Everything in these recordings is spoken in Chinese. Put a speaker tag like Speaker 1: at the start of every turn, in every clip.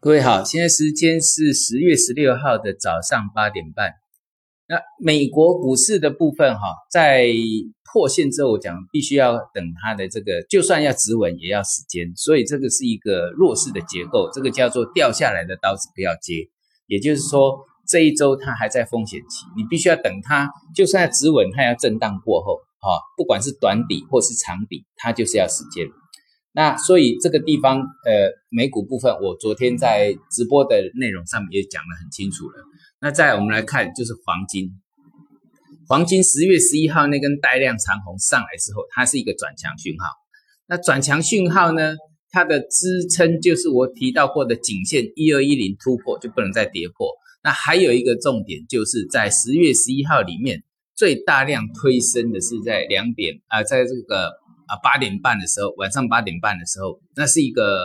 Speaker 1: 各位好，现在时间是十月十六号的早上八点半。那美国股市的部分哈，在破线之后，我讲必须要等它的这个，就算要止稳也要时间，所以这个是一个弱势的结构，这个叫做掉下来的刀子不要接。也就是说，这一周它还在风险期，你必须要等它，就算要止稳，它要震荡过后，哈，不管是短底或是长底，它就是要时间。那所以这个地方，呃，美股部分，我昨天在直播的内容上面也讲得很清楚了。那再我们来看，就是黄金，黄金十月十一号那根带量长红上来之后，它是一个转强讯号。那转强讯号呢，它的支撑就是我提到过的颈线一二一零突破就不能再跌破。那还有一个重点，就是在十月十一号里面最大量推升的是在两点啊，在这个。啊，八点半的时候，晚上八点半的时候，那是一个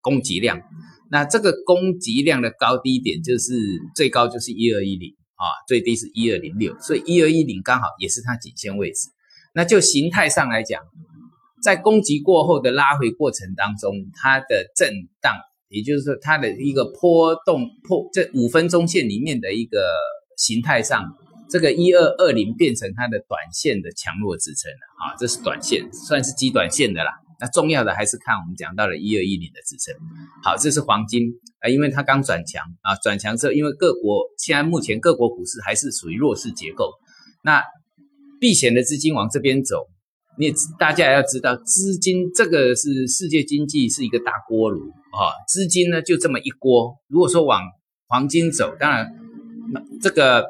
Speaker 1: 供给量。那这个供给量的高低点就是最高就是一二一零啊，最低是一二零六，所以一二一零刚好也是它颈线位置。那就形态上来讲，在攻击过后的拉回过程当中，它的震荡，也就是说它的一个波动破这五分钟线里面的一个形态上。这个一二二零变成它的短线的强弱支撑了啊，这是短线，算是极短线的啦。那重要的还是看我们讲到了一二一零的支撑。好，这是黄金啊，因为它刚转强啊，转强之后，因为各国现在目前各国股市还是属于弱势结构，那避险的资金往这边走，你大家要知道，资金这个是世界经济是一个大锅炉啊，资金呢就这么一锅。如果说往黄金走，当然那这个。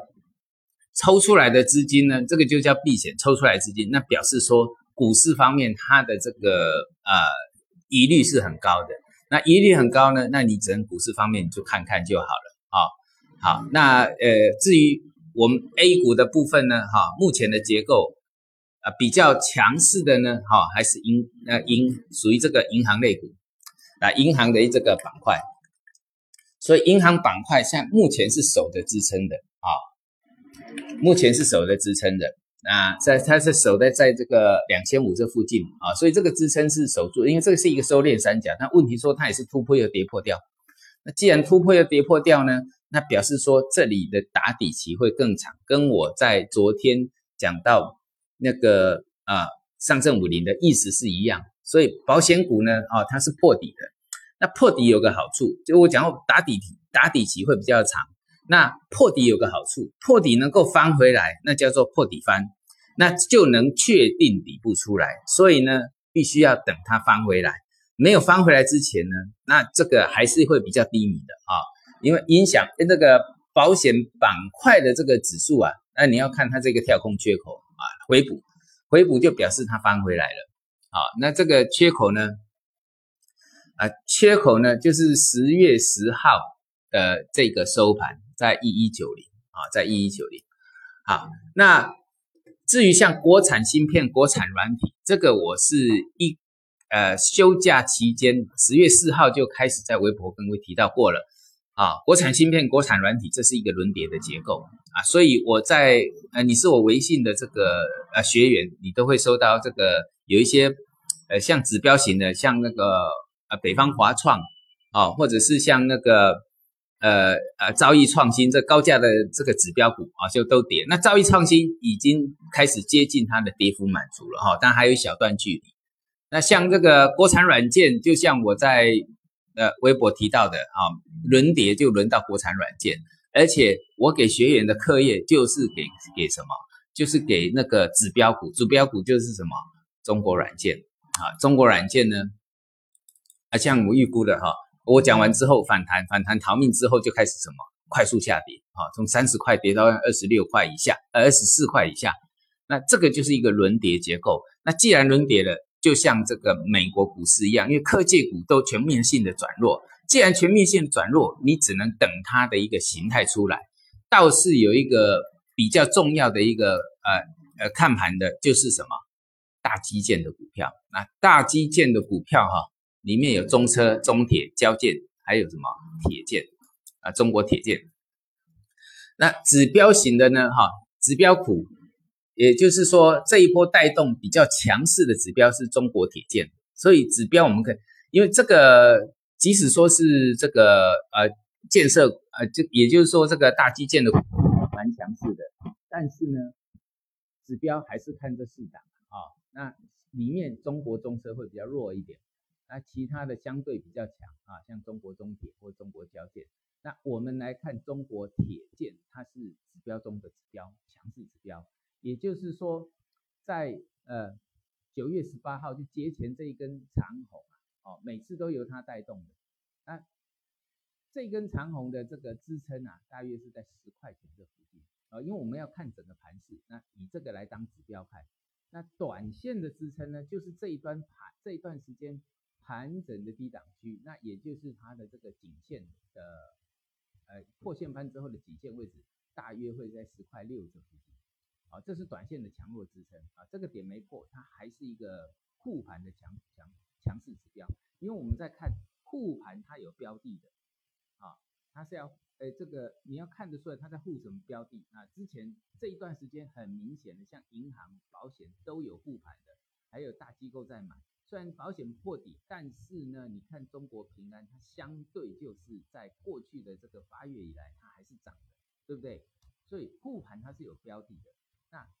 Speaker 1: 抽出来的资金呢，这个就叫避险。抽出来资金，那表示说股市方面它的这个呃疑虑是很高的。那疑虑很高呢，那你只能股市方面就看看就好了啊。好，那呃至于我们 A 股的部分呢，哈，目前的结构啊比较强势的呢，哈，还是银呃银属于这个银行类股啊，银行的这个板块。所以银行板块现在目前是守着支撑的。目前是守在支撑的，那在它是守在在这个两千五这附近啊，所以这个支撑是守住，因为这个是一个收敛三角。那问题说它也是突破又跌破掉，那既然突破又跌破掉呢，那表示说这里的打底期会更长，跟我在昨天讲到那个啊上证五零的意思是一样。所以保险股呢啊它是破底的，那破底有个好处，就我讲打底打底期会比较长。那破底有个好处，破底能够翻回来，那叫做破底翻，那就能确定底部出来。所以呢，必须要等它翻回来。没有翻回来之前呢，那这个还是会比较低迷的啊，因为影响跟这个保险板块的这个指数啊，那你要看它这个跳空缺口啊，回补，回补就表示它翻回来了。啊，那这个缺口呢，啊，缺口呢就是十月十号的这个收盘。在一一九零啊，在一一九零。好，那至于像国产芯片、国产软体，这个我是一呃休假期间十月四号就开始在微博跟各位提到过了啊。国产芯片、国产软体，这是一个轮叠的结构啊，所以我在呃，你是我微信的这个呃学员，你都会收到这个有一些呃像指标型的，像那个呃北方华创啊，或者是像那个。呃呃，兆易创新这高价的这个指标股啊，就都跌。那兆易创新已经开始接近它的跌幅满足了哈，但还有一小段距离。那像这个国产软件，就像我在呃微博提到的啊，轮跌就轮到国产软件，而且我给学员的课业就是给给什么？就是给那个指标股，指标股就是什么？中国软件啊，中国软件呢，啊，像我预估的哈。我讲完之后反弹，反弹逃命之后就开始什么快速下跌啊，从三十块跌到二十六块以下，二十四块以下，那这个就是一个轮跌结构。那既然轮跌了，就像这个美国股市一样，因为科技股都全面性的转弱，既然全面性转弱，你只能等它的一个形态出来。倒是有一个比较重要的一个呃呃看盘的就是什么大基建的股票，那大基建的股票哈。里面有中车、中铁、交建，还有什么铁建啊？中国铁建。那指标型的呢？哈，指标股，也就是说这一波带动比较强势的指标是中国铁建。所以指标我们可以，因为这个即使说是这个呃建设呃，就也就是说这个大基建的蛮强势的，但是呢，指标还是看这四档啊。那里面中国中车会比较弱一点，那其他的相对比较强啊，像中国中铁或中国交建。那我们来看中国铁建，它是指标中的指标，强势指标。也就是说，在呃九月十八号就节前这一根长红啊，哦，每次都由它带动的。那这根长红的这个支撑啊，大约是在十块钱这附近啊，因为我们要看整个盘势，那以这个来当指标看。那短线的支撑呢，就是这一端盘这一段时间盘整的低档区，那也就是它的这个颈线的。呃，破线盘之后的颈线位置大约会在十块六这附近，好，这是短线的强弱支撑啊，这个点没破，它还是一个护盘的强强强势指标，因为我们在看护盘，它有标的的啊，它是要，呃，这个你要看得出来它在护什么标的啊？之前这一段时间很明显的，像银行、保险都有护盘的，还有大机构在买。虽然保险破底，但是呢，你看中国平安，它相对就是在过去的这个八月以来，它还是涨的，对不对？所以护盘它是有标的的。那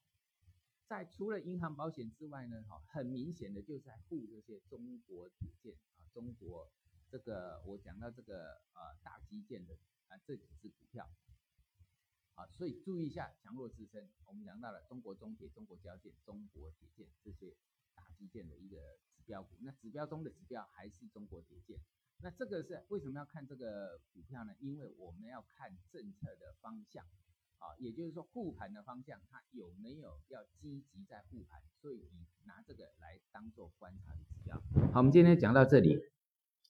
Speaker 1: 在除了银行保险之外呢，哈，很明显的就是在护这些中国铁建啊，中国这个我讲到这个呃大基建的啊这几只股票啊，所以注意一下强弱支撑。我们讲到了中国中铁、中国交建、中国铁建这些大基建的一个。标股，那指标中的指标还是中国铁建，那这个是为什么要看这个股票呢？因为我们要看政策的方向，啊，也就是说护盘的方向，它有没有要积极在护盘，所以你拿这个来当做观察的指标。好，我们今天讲到这里，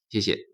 Speaker 1: 谢谢。